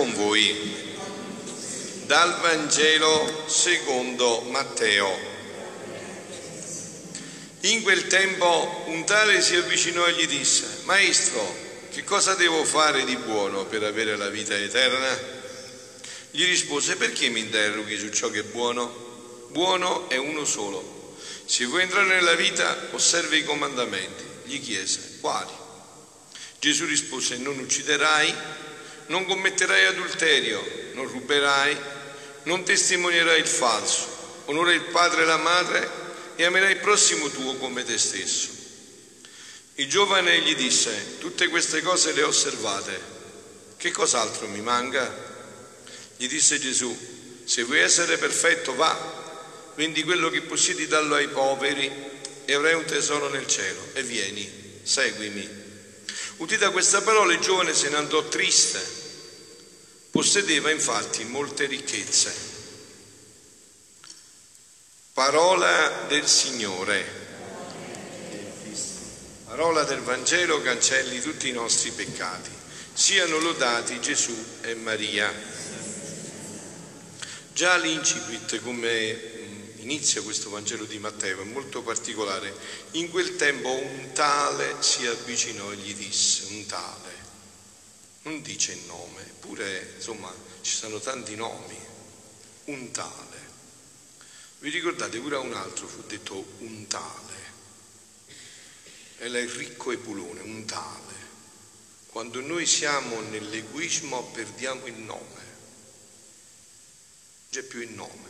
con voi. Dal Vangelo secondo Matteo. In quel tempo un tale si avvicinò e gli disse, Maestro, che cosa devo fare di buono per avere la vita eterna? Gli rispose, perché mi interroghi su ciò che è buono? Buono è uno solo. Se vuoi entrare nella vita, osserva i comandamenti. Gli chiese, quali? Gesù rispose, non ucciderai, non commetterai adulterio, non ruberai, non testimonierai il falso, onora il padre e la madre e amerai il prossimo tuo come te stesso. Il giovane gli disse, tutte queste cose le ho osservate, che cos'altro mi manca? Gli disse Gesù, se vuoi essere perfetto va, vendi quello che possiedi dallo ai poveri e avrai un tesoro nel cielo e vieni, seguimi. Udita questa parola il giovane se ne andò triste Possedeva infatti molte ricchezze. Parola del Signore. Parola del Vangelo cancelli tutti i nostri peccati. Siano lodati Gesù e Maria. Già l'incipit, come mm, inizia questo Vangelo di Matteo, è molto particolare. In quel tempo un tale si avvicinò e gli disse, un tale non dice il nome, eppure insomma ci sono tanti nomi, un tale. Vi ricordate pure a un altro fu detto un tale, era il ricco Epulone, un tale. Quando noi siamo nell'egoismo perdiamo il nome, non c'è più il nome.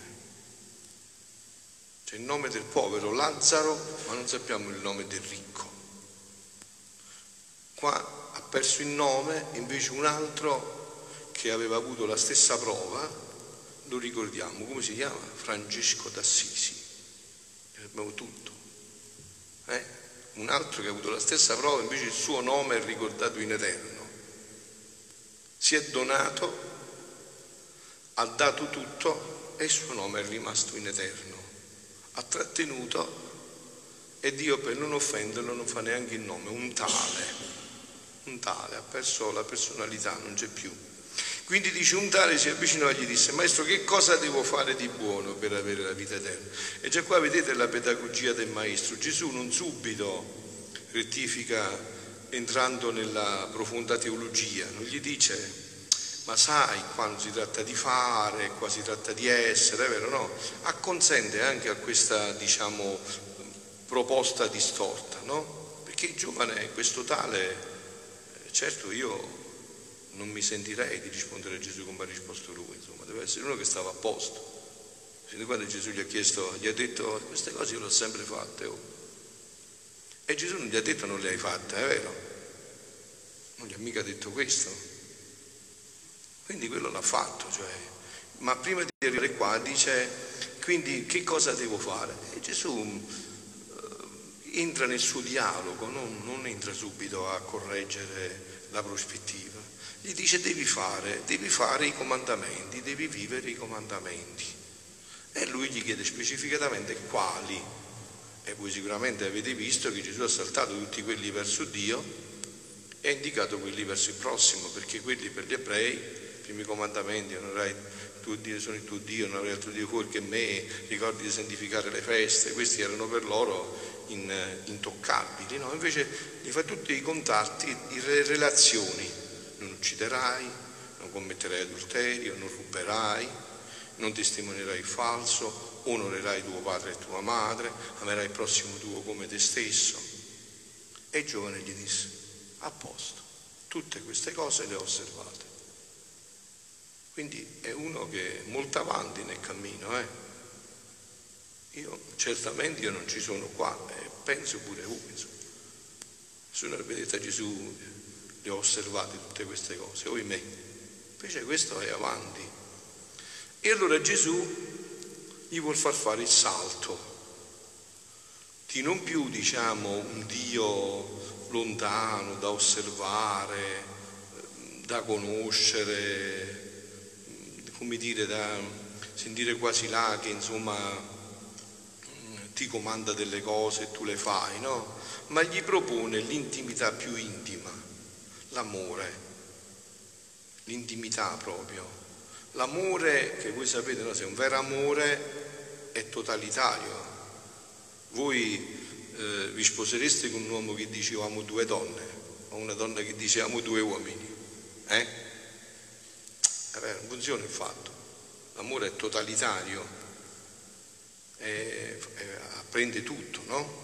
C'è il nome del povero Lazzaro, ma non sappiamo il nome del ricco. Qua perso il nome, invece un altro che aveva avuto la stessa prova, lo ricordiamo, come si chiama? Francesco d'Assisi. Abbiamo tutto. Eh? Un altro che ha avuto la stessa prova, invece il suo nome è ricordato in eterno. Si è donato, ha dato tutto e il suo nome è rimasto in eterno. Ha trattenuto e Dio per non offenderlo non fa neanche il nome, un tale un tale, ha perso la personalità, non c'è più. Quindi dice un tale si avvicinò e gli disse, maestro che cosa devo fare di buono per avere la vita eterna? E già qua vedete la pedagogia del maestro. Gesù non subito rettifica entrando nella profonda teologia, non gli dice ma sai quando si tratta di fare, qua si tratta di essere, è vero no? Acconsente anche a questa diciamo proposta distorta, no? Perché il giovane, questo tale, certo io non mi sentirei di rispondere a Gesù come ha risposto lui, insomma, deve essere uno che stava a posto. Senti quando Gesù gli ha chiesto, gli ha detto, queste cose io le ho sempre fatte. Oh. E Gesù non gli ha detto non le hai fatte, è vero? Non gli ha mica detto questo. Quindi quello l'ha fatto, cioè. Ma prima di arrivare qua dice, quindi che cosa devo fare? E Gesù entra nel suo dialogo, non, non entra subito a correggere la prospettiva. Gli dice devi fare, devi fare i comandamenti, devi vivere i comandamenti. E lui gli chiede specificatamente quali. E voi sicuramente avete visto che Gesù ha saltato tutti quelli verso Dio e ha indicato quelli verso il prossimo, perché quelli per gli ebrei, i primi comandamenti, onorai tuo Dio, sono il tuo Dio, non avrai altro Dio fuori che me, ricordi di santificare le feste, questi erano per loro in, intoccabili, no? invece li fa tutti i contatti, le relazioni, non ucciderai, non commetterai adulterio, non ruberai, non testimonierai falso, onorerai tuo padre e tua madre, amerai il prossimo tuo come te stesso. E il giovane gli disse, a posto, tutte queste cose le ho osservate. Quindi è uno che è molto avanti nel cammino, eh? Io certamente io non ci sono qua e penso pure voi, insomma. Se non avete detto a Gesù, le ho osservate tutte queste cose, ohimè. Invece questo è avanti. E allora Gesù gli vuol far fare il salto di non più, diciamo, un Dio lontano da osservare, da conoscere, come dire, da sentire quasi là che insomma ti comanda delle cose e tu le fai, no? Ma gli propone l'intimità più intima, l'amore, l'intimità proprio. L'amore che voi sapete, no? se è un vero amore è totalitario. Voi eh, vi sposereste con un uomo che dice io amo due donne o una donna che dice amo due uomini? Eh? Vabbè, non funziona il fatto. L'amore è totalitario, è, è, apprende tutto, no?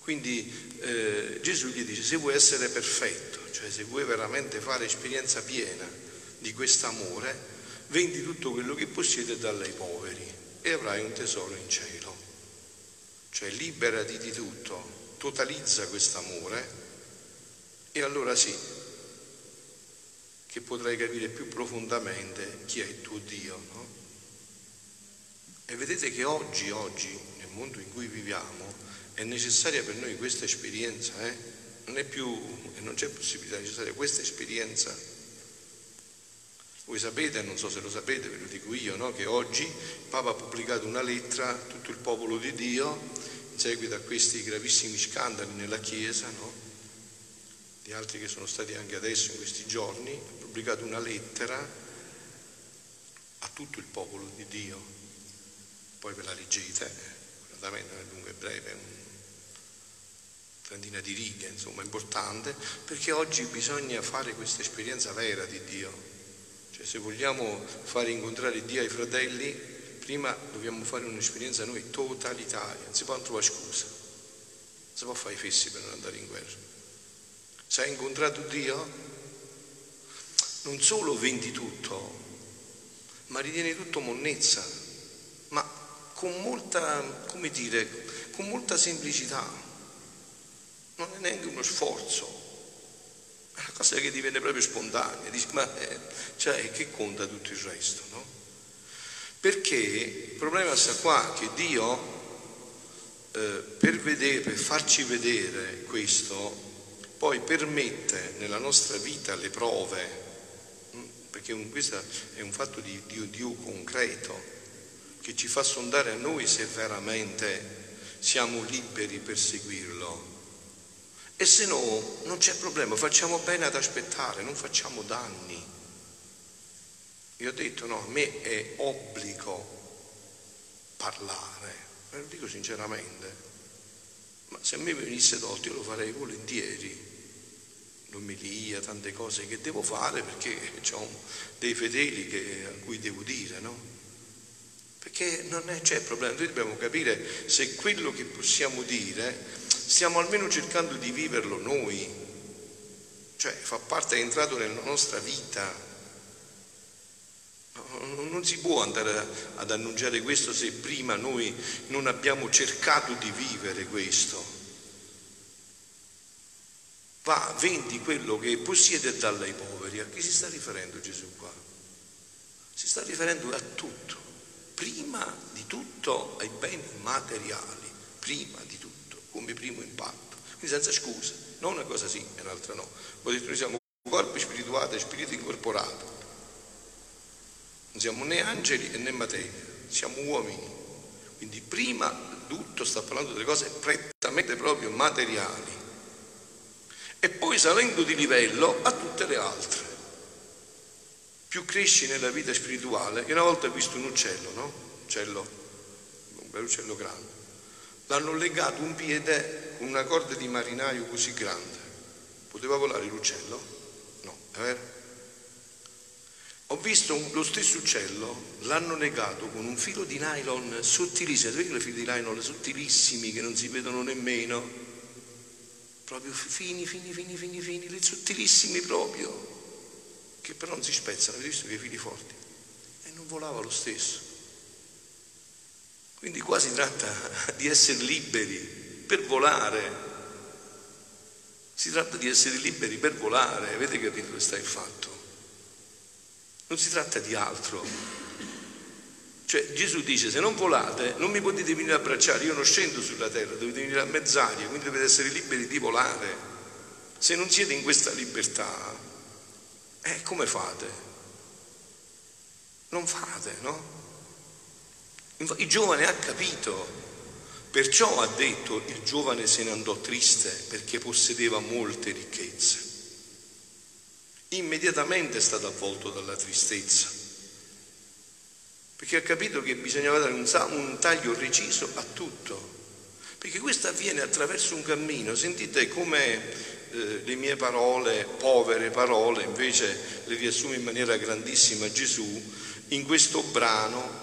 Quindi eh, Gesù gli dice, se vuoi essere perfetto, cioè se vuoi veramente fare esperienza piena di quest'amore, vendi tutto quello che possiedi e dallo ai poveri e avrai un tesoro in cielo. Cioè liberati di tutto, totalizza quest'amore e allora sì, che potrai capire più profondamente chi è il tuo Dio. No? E vedete che oggi, oggi, nel mondo in cui viviamo, è necessaria per noi questa esperienza, eh? non è più, e non c'è possibilità necessaria questa esperienza. Voi sapete, non so se lo sapete, ve lo dico io, no? che oggi il Papa ha pubblicato una lettera a tutto il popolo di Dio in seguito a questi gravissimi scandali nella Chiesa, no? di altri che sono stati anche adesso in questi giorni, ha pubblicato una lettera a tutto il popolo di Dio. Poi ve la leggete, guardate, non è lunga e breve, una trentina di righe, insomma, importante, perché oggi bisogna fare questa esperienza vera di Dio. Cioè, se vogliamo fare incontrare Dio ai fratelli, prima dobbiamo fare un'esperienza noi totalitaria, non si può trovare scusa, non si può fare i fessi per non andare in guerra. Se hai incontrato Dio, non solo vendi tutto, ma ritieni tutto monnezza, con molta, come dire, con molta semplicità. Non è neanche uno sforzo, è una cosa che diviene proprio spontanea. Dici, ma eh, cioè, che conta tutto il resto, no? Perché il problema sta qua che Dio, eh, per, vedere, per farci vedere questo, poi permette nella nostra vita le prove, mm, perché questo è un fatto di Dio, Dio concreto, che ci fa sondare a noi se veramente siamo liberi per seguirlo. E se no, non c'è problema, facciamo bene ad aspettare, non facciamo danni. Io ho detto, no, a me è obbligo parlare, ve lo dico sinceramente, ma se a me venisse tolto io lo farei volentieri l'omelia, tante cose che devo fare perché ho dei fedeli che, a cui devo dire, no? Perché non è, c'è problema, noi dobbiamo capire se quello che possiamo dire stiamo almeno cercando di viverlo noi, cioè fa parte, è entrato nella nostra vita. Non si può andare ad annunciare questo se prima noi non abbiamo cercato di vivere questo va, vendi quello che possiede e dallo ai poveri. A chi si sta riferendo Gesù qua? Si sta riferendo a tutto, prima di tutto ai beni materiali, prima di tutto, come primo impatto, quindi senza scuse, non una cosa sì e un'altra no. Ho detto noi siamo corpo spirituale, spirito incorporato, non siamo né angeli né materia, siamo uomini. Quindi prima di tutto sta parlando delle cose prettamente proprio materiali e poi salendo di livello a tutte le altre. Più cresci nella vita spirituale, io una volta ho visto un uccello, no? Uccello, un bel uccello grande. L'hanno legato un piede con una corda di marinaio così grande. Poteva volare l'uccello? No, è vero? Ho visto un, lo stesso uccello, l'hanno legato con un filo di nylon sottilissimo, vedete quei fili di nylon sottilissimi che non si vedono nemmeno? proprio fini, fini, fini, fini, fini, le sottilissimi proprio, che però non si spezzano, avete visto che fili forti? E non volava lo stesso. Quindi qua si tratta di essere liberi per volare. Si tratta di essere liberi per volare, avete capito dove sta il fatto? Non si tratta di altro. Cioè Gesù dice se non volate non mi potete venire a abbracciare, io non scendo sulla terra, dovete venire a mezz'aria, quindi dovete essere liberi di volare. Se non siete in questa libertà, eh, come fate? Non fate, no? Il giovane ha capito, perciò ha detto il giovane se ne andò triste perché possedeva molte ricchezze. Immediatamente è stato avvolto dalla tristezza, perché ha capito che bisognava dare un, un taglio reciso a tutto, perché questo avviene attraverso un cammino. Sentite come eh, le mie parole, povere parole, invece le riassume in maniera grandissima Gesù in questo brano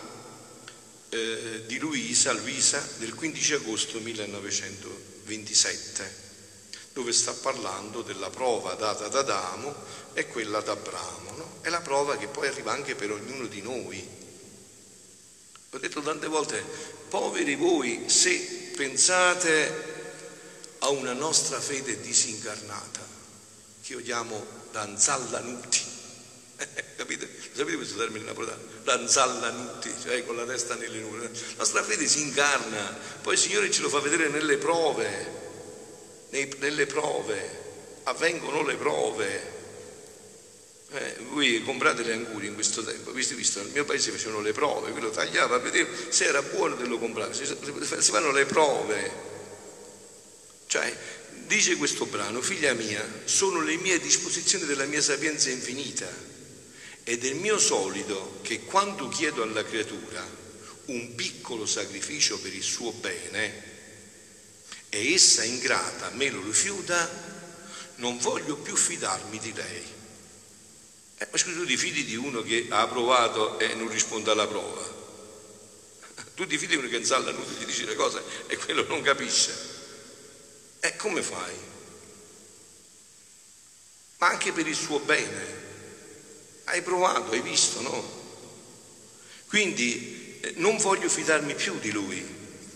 eh, di Luisa, Luisa del 15 agosto 1927, dove sta parlando della prova data da Adamo e quella da Abramo. No? È la prova che poi arriva anche per ognuno di noi. Ho detto tante volte, poveri voi se pensate a una nostra fede disincarnata, che io chiamo danzallanuti. Capite? Sapete questo termine napoletano? Danzallanuti, cioè con la testa nelle nuvole. La nostra fede si incarna, poi il Signore ce lo fa vedere nelle prove, nei, nelle prove, avvengono le prove. Eh, voi comprate le angurie in questo tempo, visto, visto, nel mio paese facevano le prove, quello tagliava, vedeva se era buono te lo comprava, si, si fanno le prove. Cioè, dice questo brano, figlia mia, sono le mie disposizioni della mia sapienza infinita ed è mio solito che quando chiedo alla creatura un piccolo sacrificio per il suo bene e essa ingrata me lo rifiuta, non voglio più fidarmi di lei. Eh, ma scusa, tu ti fidi di uno che ha provato e non risponde alla prova? Tu ti fidi di uno che in sala nudo ti dice le cose e quello non capisce? E come fai? Ma anche per il suo bene. Hai provato, hai visto, no? Quindi eh, non voglio fidarmi più di lui.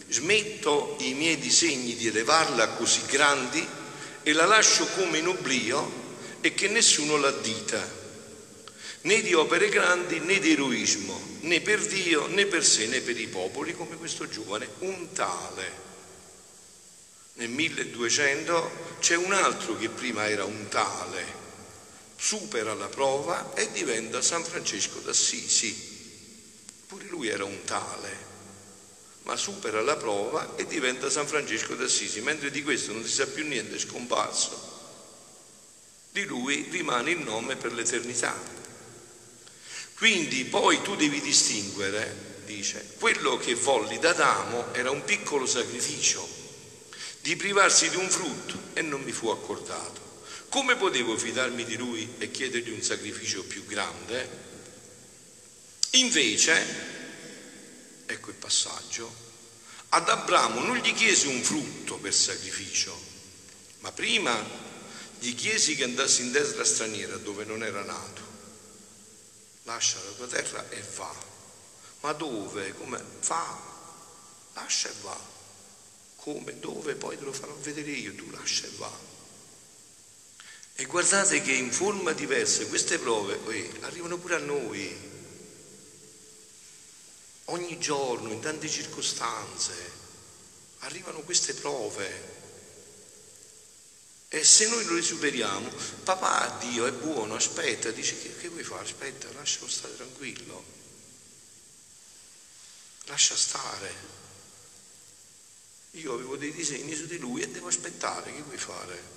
Smetto i miei disegni di elevarla così grandi e la lascio come in oblio e che nessuno l'addita, né di opere grandi né di eroismo, né per Dio né per sé né per i popoli, come questo giovane, un tale. Nel 1200 c'è un altro che prima era un tale, supera la prova e diventa San Francesco d'Assisi. Pure lui era un tale, ma supera la prova e diventa San Francesco d'Assisi, mentre di questo non si sa più niente, è scomparso. Di lui rimane il nome per l'eternità. Quindi poi tu devi distinguere, dice, quello che volli da Adamo era un piccolo sacrificio, di privarsi di un frutto e non mi fu accordato. Come potevo fidarmi di lui e chiedergli un sacrificio più grande? Invece, ecco il passaggio, ad Abramo non gli chiesi un frutto per sacrificio, ma prima gli chiesi che andasse in terra straniera dove non era nato. Lascia la tua terra e va. Ma dove? Come? Va. Lascia e va. Come? Dove? Poi te lo farò vedere io. Tu lascia e va. E guardate che in forma diversa queste prove poi, arrivano pure a noi, ogni giorno, in tante circostanze, arrivano queste prove. E se noi lo superiamo, papà Dio è buono, aspetta, dice che, che vuoi fare? Aspetta, lascialo stare tranquillo. Lascia stare. Io avevo dei disegni su di lui e devo aspettare, che vuoi fare?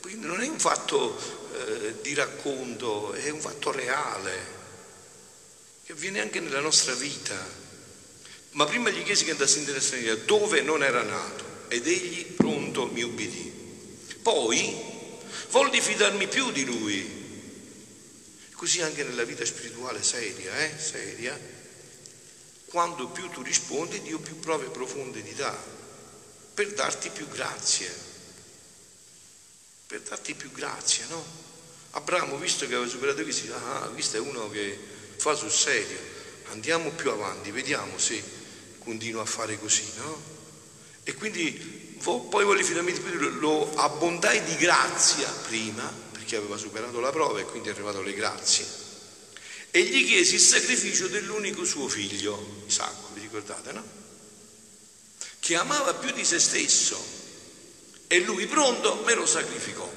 Quindi non è un fatto eh, di racconto, è un fatto reale, che avviene anche nella nostra vita. Ma prima gli chiesi che andasse in terra straniera, dove non era nato, ed egli pronto mi ubbidì. Poi volli fidarmi più di lui. Così anche nella vita spirituale seria, eh? seria, quando più tu rispondi, Dio più prove profonde ti dà, per darti più grazie per darti più grazia, no? Abramo, visto che aveva superato questo, ah, questo è uno che fa sul serio, andiamo più avanti, vediamo se continua a fare così, no? E quindi poi di più, lo abbondai di grazia prima, perché aveva superato la prova e quindi è arrivato alle grazie, e gli chiesi il sacrificio dell'unico suo figlio, Isacco, vi ricordate, no? Che amava più di se stesso e lui pronto me lo sacrificò.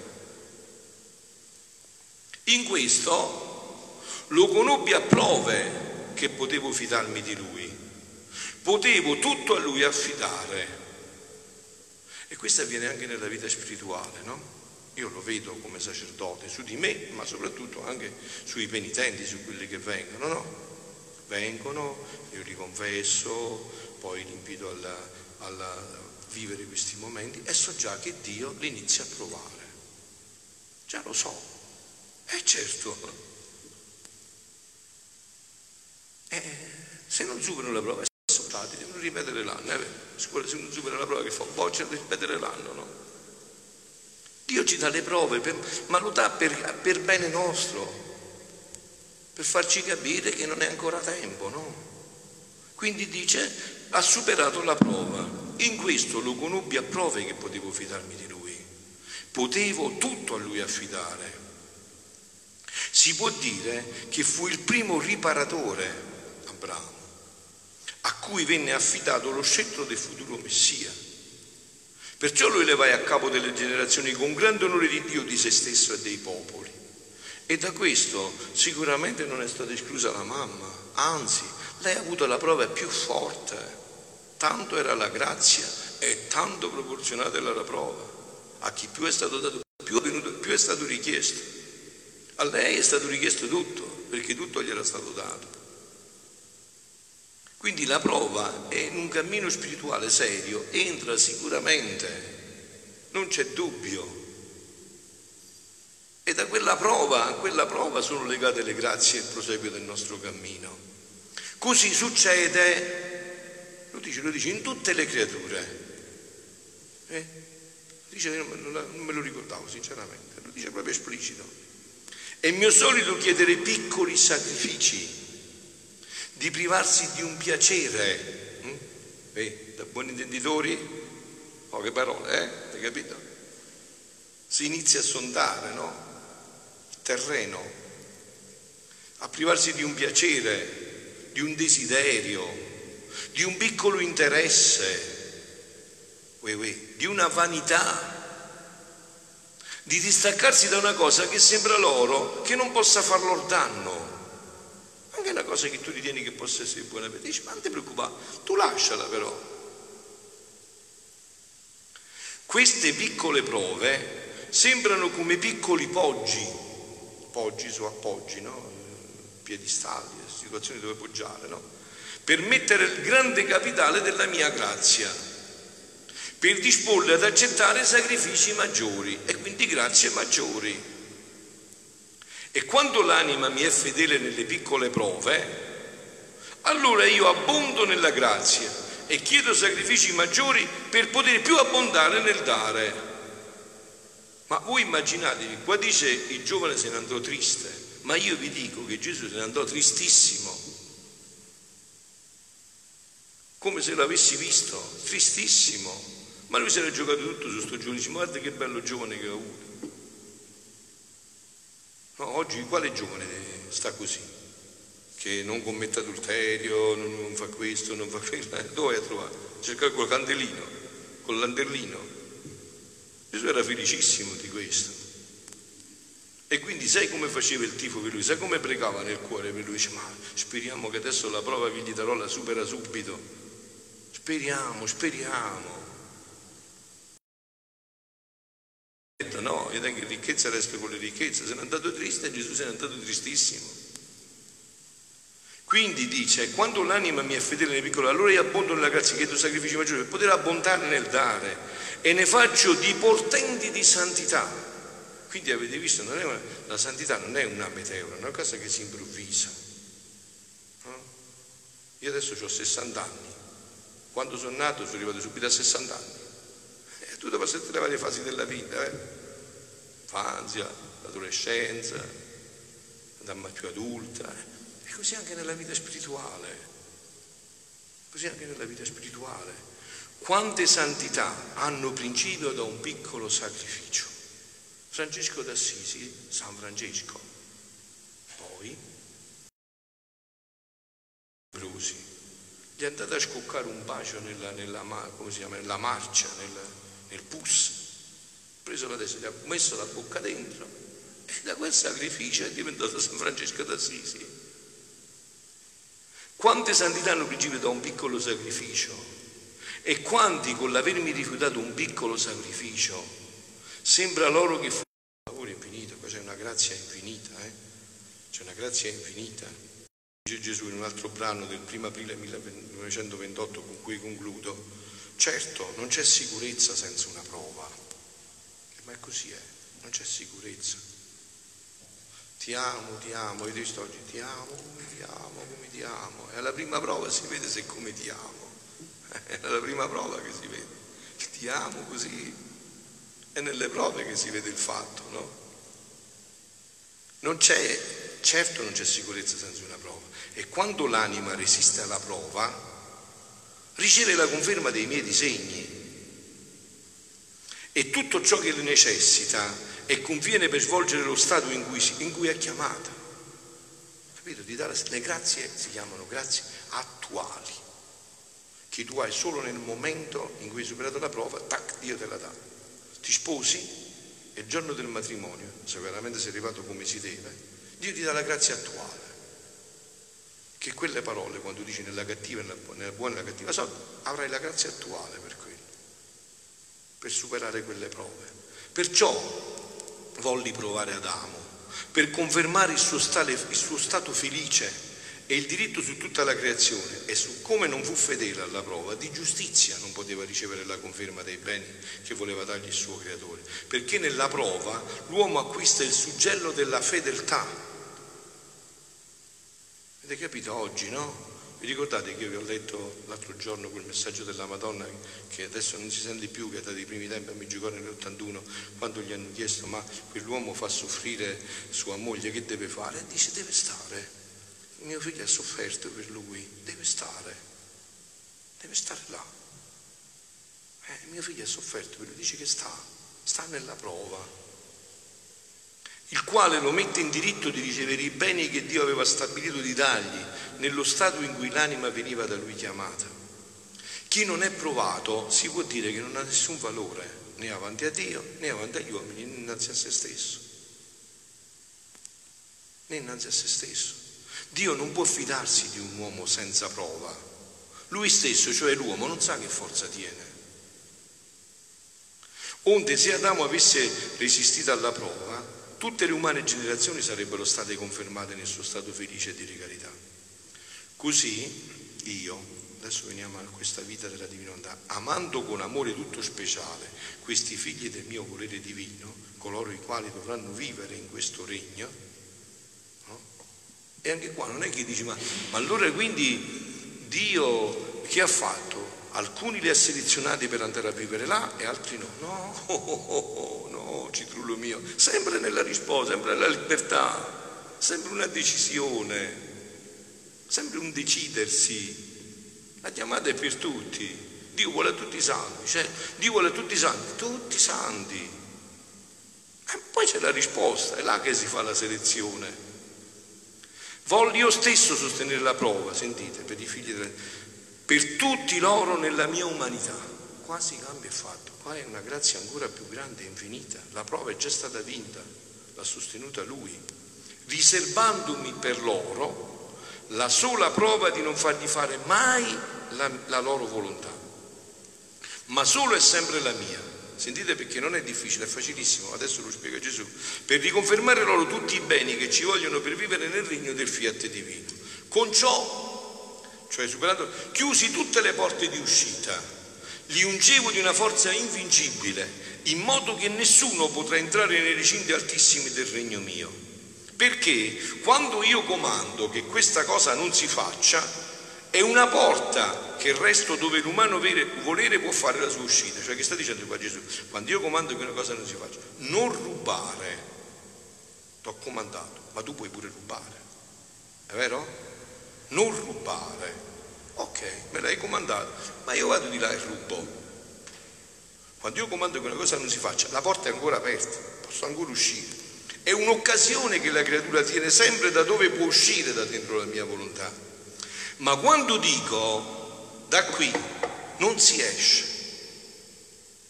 In questo lo conobbi a prove che potevo fidarmi di lui, potevo tutto a lui affidare. E questo avviene anche nella vita spirituale, no? Io lo vedo come sacerdote su di me, ma soprattutto anche sui penitenti, su quelli che vengono, no? Vengono, io li confesso, poi li invito a vivere questi momenti e so già che Dio li inizia a provare. Già lo so. Eh certo. Eh, se non superano la prova, ripetere l'anno. Eh? Se non supera la prova che fa boccia, ripetere l'anno, no? Dio ci dà le prove, per, ma lo dà per, per, bene nostro, per farci capire che non è ancora tempo, no? Quindi dice, ha superato la prova. In questo lo conobbi a prove che potevo fidarmi di lui. Potevo tutto a lui affidare. Si può dire che fu il primo riparatore, Abramo, cui venne affidato lo scettro del futuro Messia. Perciò lo elevai a capo delle generazioni con grande onore di Dio, di se stesso e dei popoli. E da questo sicuramente non è stata esclusa la mamma, anzi, lei ha avuto la prova più forte. Tanto era la grazia e tanto proporzionata era la prova. A chi più è stato dato, più è, venuto, più è stato richiesto. A lei è stato richiesto tutto, perché tutto gli era stato dato. Quindi la prova è in un cammino spirituale serio, entra sicuramente, non c'è dubbio. E da quella prova a quella prova sono legate le grazie e il proseguio del nostro cammino. Così succede, lo dice, lo dice in tutte le creature. Eh? Dice, non me lo ricordavo sinceramente, lo dice proprio esplicito. È mio solito chiedere piccoli sacrifici di privarsi di un piacere. Eh, da buoni intenditori, poche parole, eh? Hai capito? Si inizia a sondare, no? Il terreno, a privarsi di un piacere, di un desiderio, di un piccolo interesse, uè, uè, di una vanità, di distaccarsi da una cosa che sembra loro che non possa far loro danno anche una cosa che tu ritieni che possa essere buona per te, dici, ma non ti preoccupare, tu lasciala però. Queste piccole prove sembrano come piccoli poggi, poggi su appoggi, no? piedistalli, situazioni dove poggiare, no? per mettere il grande capitale della mia grazia, per disporle ad accettare sacrifici maggiori e quindi grazie maggiori. E quando l'anima mi è fedele nelle piccole prove, allora io abbondo nella grazia e chiedo sacrifici maggiori per poter più abbondare nel dare. Ma voi immaginatevi, qua dice il giovane se ne andò triste, ma io vi dico che Gesù se ne andò tristissimo, come se l'avessi visto, tristissimo. Ma lui si era giocato tutto su sto giovane, dice, guarda che bello giovane che ho avuto. No, oggi quale giovane sta così? Che non commette adulterio, non, non fa questo, non fa quello. Dove hai trovato? Cercare col candelino, col lanterlino. Gesù era felicissimo di questo. E quindi sai come faceva il tifo per lui? Sai come pregava nel cuore per lui? Dice, ma speriamo che adesso la prova che gli darò la supera subito. Speriamo, speriamo. Ricchezza con le ricchezze, se n'è andato triste e Gesù se n'è andato tristissimo. Quindi dice, quando l'anima mi è fedele nelle piccole, allora io abbondo nella grazia, chiedo sacrifici maggiori per poter abbondare nel dare e ne faccio di portenti di santità. Quindi avete visto, una, la santità non è una meteora, è una cosa che si improvvisa. No? Io adesso ho 60 anni, quando sono nato sono arrivato subito a 60 anni tutte passate le varie fasi della vita, eh? Infanzia, l'adolescenza, l'età più adulta, e così anche nella vita spirituale, così anche nella vita spirituale. Quante santità hanno principio da un piccolo sacrificio? Francesco d'Assisi, San Francesco, poi Brusi, gli è andato a scoccare un bacio nella, nella, nella marcia, nel, nel pus, preso la testa, ha messo la bocca dentro e da quel sacrificio è diventato San Francesco d'Assisi. Quante santità hanno principio da un piccolo sacrificio? E quanti con l'avermi rifiutato un piccolo sacrificio sembra loro che fu un lavoro infinito, c'è una grazia infinita, eh? c'è una grazia infinita. Dice Gesù in un altro brano del 1 aprile 1928 con cui concludo, certo non c'è sicurezza senza una prova, ma è così, eh? non c'è sicurezza. Ti amo, ti amo, io ti oggi ti amo, come ti amo, come ti amo. E alla prima prova si vede se come ti amo. È la prima prova che si vede. Ti amo così. È nelle prove che si vede il fatto, no? Non c'è, certo non c'è sicurezza senza una prova. E quando l'anima resiste alla prova, riceve la conferma dei miei disegni. E tutto ciò che le necessita e conviene per svolgere lo stato in cui, in cui è chiamata. Capito? Dare, le grazie si chiamano grazie attuali, che tu hai solo nel momento in cui hai superato la prova, tac, Dio te la dà. Ti sposi e il giorno del matrimonio, se veramente sei arrivato come si deve, Dio ti dà la grazia attuale. Che quelle parole, quando dici nella cattiva, nella buona e nella cattiva sorte, avrai la grazia attuale per quello, per superare quelle prove. Perciò volli provare Adamo per confermare il suo, stale, il suo stato felice e il diritto su tutta la creazione e su come non fu fedele alla prova di giustizia non poteva ricevere la conferma dei beni che voleva dargli il suo creatore, perché nella prova l'uomo acquista il suggello della fedeltà. Avete capito oggi, no? Vi ricordate che io vi ho letto l'altro giorno quel messaggio della Madonna che adesso non si sente più, che è dato i primi tempi a Meggiugorio nell'81, quando gli hanno chiesto ma quell'uomo fa soffrire sua moglie, che deve fare? E dice deve stare. Mio figlio ha sofferto per lui, deve stare, deve stare là. Eh, mio figlio ha sofferto per lui, dice che sta, sta nella prova il quale lo mette in diritto di ricevere i beni che Dio aveva stabilito di dargli nello stato in cui l'anima veniva da lui chiamata. Chi non è provato si può dire che non ha nessun valore né avanti a Dio né avanti agli uomini né innanzi a se stesso. Né innanzi a se stesso. Dio non può fidarsi di un uomo senza prova. Lui stesso, cioè l'uomo, non sa che forza tiene. Onde se Adamo avesse resistito alla prova, tutte le umane generazioni sarebbero state confermate nel suo stato felice e di regalità. Così io, adesso veniamo a questa vita della divinità, amando con amore tutto speciale questi figli del mio volere divino, coloro i quali dovranno vivere in questo regno, no? e anche qua non è che dici, ma, ma allora quindi Dio che ha fatto? Alcuni li ha selezionati per andare a vivere là e altri no. No, oh, oh, oh, citrullo mio, sempre nella risposta, sempre nella libertà, sempre una decisione, sempre un decidersi. La chiamata è per tutti. Dio vuole tutti i santi, cioè Dio vuole tutti i santi, tutti i santi. E poi c'è la risposta, è là che si fa la selezione. Voglio io stesso sostenere la prova, sentite, per i figli della per tutti loro nella mia umanità. Quasi cambio è fatto, qua è una grazia ancora più grande e infinita. La prova è già stata vinta, l'ha sostenuta lui, riservandomi per loro la sola prova di non fargli fare mai la, la loro volontà, ma solo è sempre la mia. Sentite perché non è difficile, è facilissimo, adesso lo spiega Gesù, per riconfermare loro tutti i beni che ci vogliono per vivere nel regno del fiat divino. Con ciò cioè superando, chiusi tutte le porte di uscita, li ungevo di una forza invincibile, in modo che nessuno potrà entrare nei recinti altissimi del regno mio. Perché quando io comando che questa cosa non si faccia, è una porta che il resto dove l'umano volere può fare la sua uscita. Cioè che sta dicendo qua Gesù? Quando io comando che una cosa non si faccia, non rubare, ti ho comandato, ma tu puoi pure rubare. È vero? non rubare. Ok, me l'hai comandato, ma io vado di là e rubo. Quando io comando che una cosa non si faccia, la porta è ancora aperta, posso ancora uscire. È un'occasione che la creatura tiene sempre da dove può uscire da dentro la mia volontà. Ma quando dico da qui non si esce,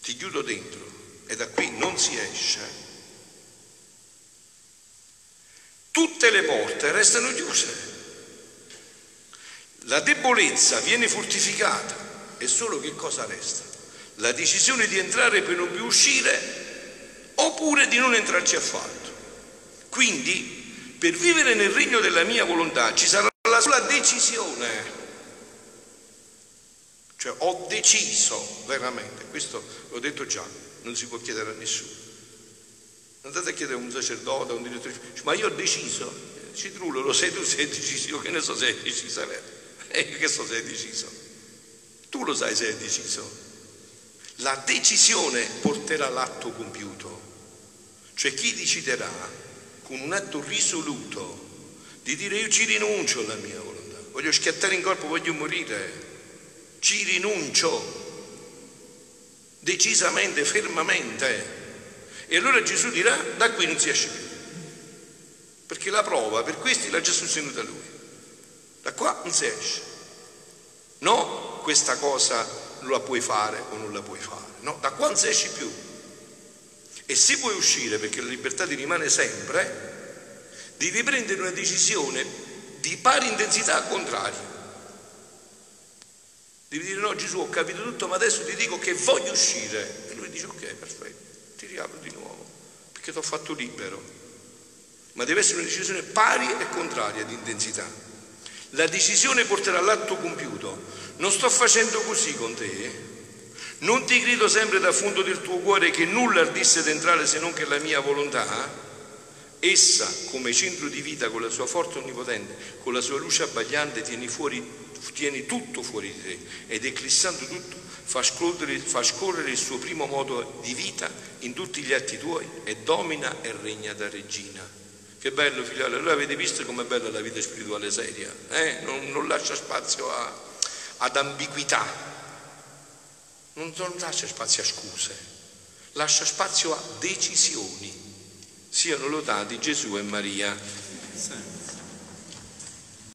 ti chiudo dentro e da qui non si esce, tutte le porte restano chiuse. La debolezza viene fortificata e solo che cosa resta? La decisione di entrare per non più uscire oppure di non entrarci affatto. Quindi, per vivere nel regno della mia volontà ci sarà la sola decisione. Cioè ho deciso veramente, questo l'ho detto già, non si può chiedere a nessuno. Andate a chiedere a un sacerdote, a un direttore, ma io ho deciso, Citrulo lo sai tu sei deciso, io che ne so se hai deciso, eh, che so se hai deciso, tu lo sai se hai deciso. La decisione porterà l'atto compiuto, cioè chi deciderà con un atto risoluto di dire io ci rinuncio alla mia volontà, voglio schiattare in corpo, voglio morire, ci rinuncio. Decisamente, fermamente. E allora Gesù dirà da qui non si esce più, perché la prova per questi l'ha già sostenuta lui, da qua non si esce. No, questa cosa la puoi fare o non la puoi fare, no, da qua non si esce più. E se vuoi uscire, perché la libertà ti rimane sempre, devi prendere una decisione di pari intensità contraria. Devi dire no Gesù ho capito tutto ma adesso ti dico che voglio uscire. E lui dice ok perfetto, ti riapro di nuovo perché ti ho fatto libero. Ma deve essere una decisione pari e contraria di intensità. La decisione porterà all'atto compiuto. Non sto facendo così con te, non ti grido sempre dal fondo del tuo cuore che nulla ardisse d'entrare se non che la mia volontà? Essa, come centro di vita, con la sua forza onnipotente, con la sua luce abbagliante, tieni, fuori, tieni tutto fuori di te ed eclissando tutto fa scorrere, fa scorrere il suo primo modo di vita in tutti gli atti tuoi e domina e regna da regina. Che bello figliolo, allora avete visto com'è bella la vita spirituale seria? Eh? Non, non, lascia spazio a, ad ambiguità, non, non lascia spazio a scuse, lascia spazio a decisioni. Siano lodati Gesù e Maria.